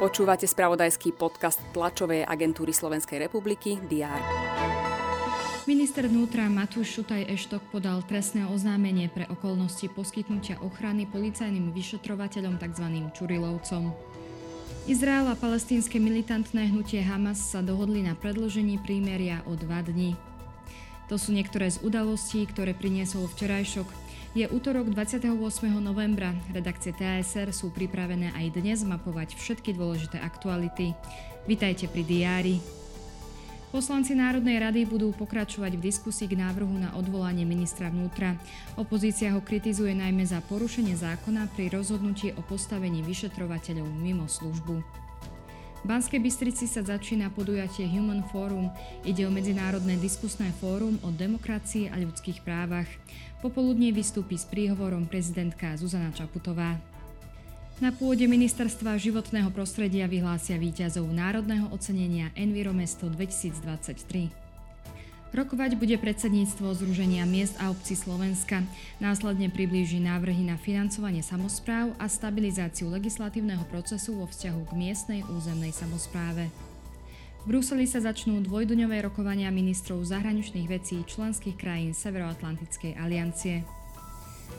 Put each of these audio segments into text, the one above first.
Počúvate spravodajský podcast tlačovej agentúry Slovenskej republiky DR. Minister vnútra Matúš Šutaj Eštok podal trestné oznámenie pre okolnosti poskytnutia ochrany policajným vyšetrovateľom tzv. Čurilovcom. Izrael a palestínske militantné hnutie Hamas sa dohodli na predložení prímeria o dva dni. To sú niektoré z udalostí, ktoré priniesol včerajšok je útorok 28. novembra. Redakcie TASR sú pripravené aj dnes mapovať všetky dôležité aktuality. Vitajte pri diári. Poslanci Národnej rady budú pokračovať v diskusii k návrhu na odvolanie ministra vnútra. Opozícia ho kritizuje najmä za porušenie zákona pri rozhodnutí o postavení vyšetrovateľov mimo službu. V Banskej Bystrici sa začína podujatie Human Forum. Ide o medzinárodné diskusné fórum o demokracii a ľudských právach. Popoludne vystúpi s príhovorom prezidentka Zuzana Čaputová. Na pôde Ministerstva životného prostredia vyhlásia víťazov Národného ocenenia Enviromesto 2023. Rokovať bude predsedníctvo Združenia miest a obcí Slovenska. Následne priblíži návrhy na financovanie samozpráv a stabilizáciu legislatívneho procesu vo vzťahu k miestnej územnej samozpráve. V Bruseli sa začnú dvojduňové rokovania ministrov zahraničných vecí členských krajín Severoatlantickej aliancie.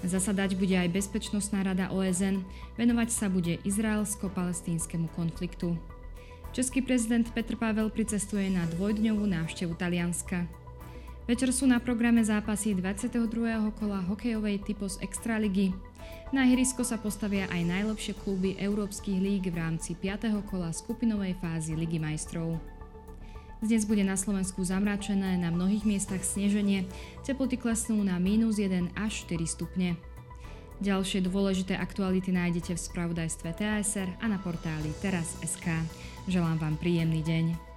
Zasadať bude aj Bezpečnostná rada OSN, venovať sa bude izraelsko-palestínskemu konfliktu. Český prezident Petr Pavel pricestuje na dvojdňovú návštevu Talianska. Večer sú na programe zápasy 22. kola hokejovej typos Extraligy. Na ihrisko sa postavia aj najlepšie kluby európskych líg v rámci 5. kola skupinovej fázy Ligy majstrov. Dnes bude na Slovensku zamračené, na mnohých miestach sneženie, teploty klesnú na minus 1 až 4 stupne. Ďalšie dôležité aktuality nájdete v spravodajstve TASR a na portáli teraz.sk. Želám vám príjemný deň.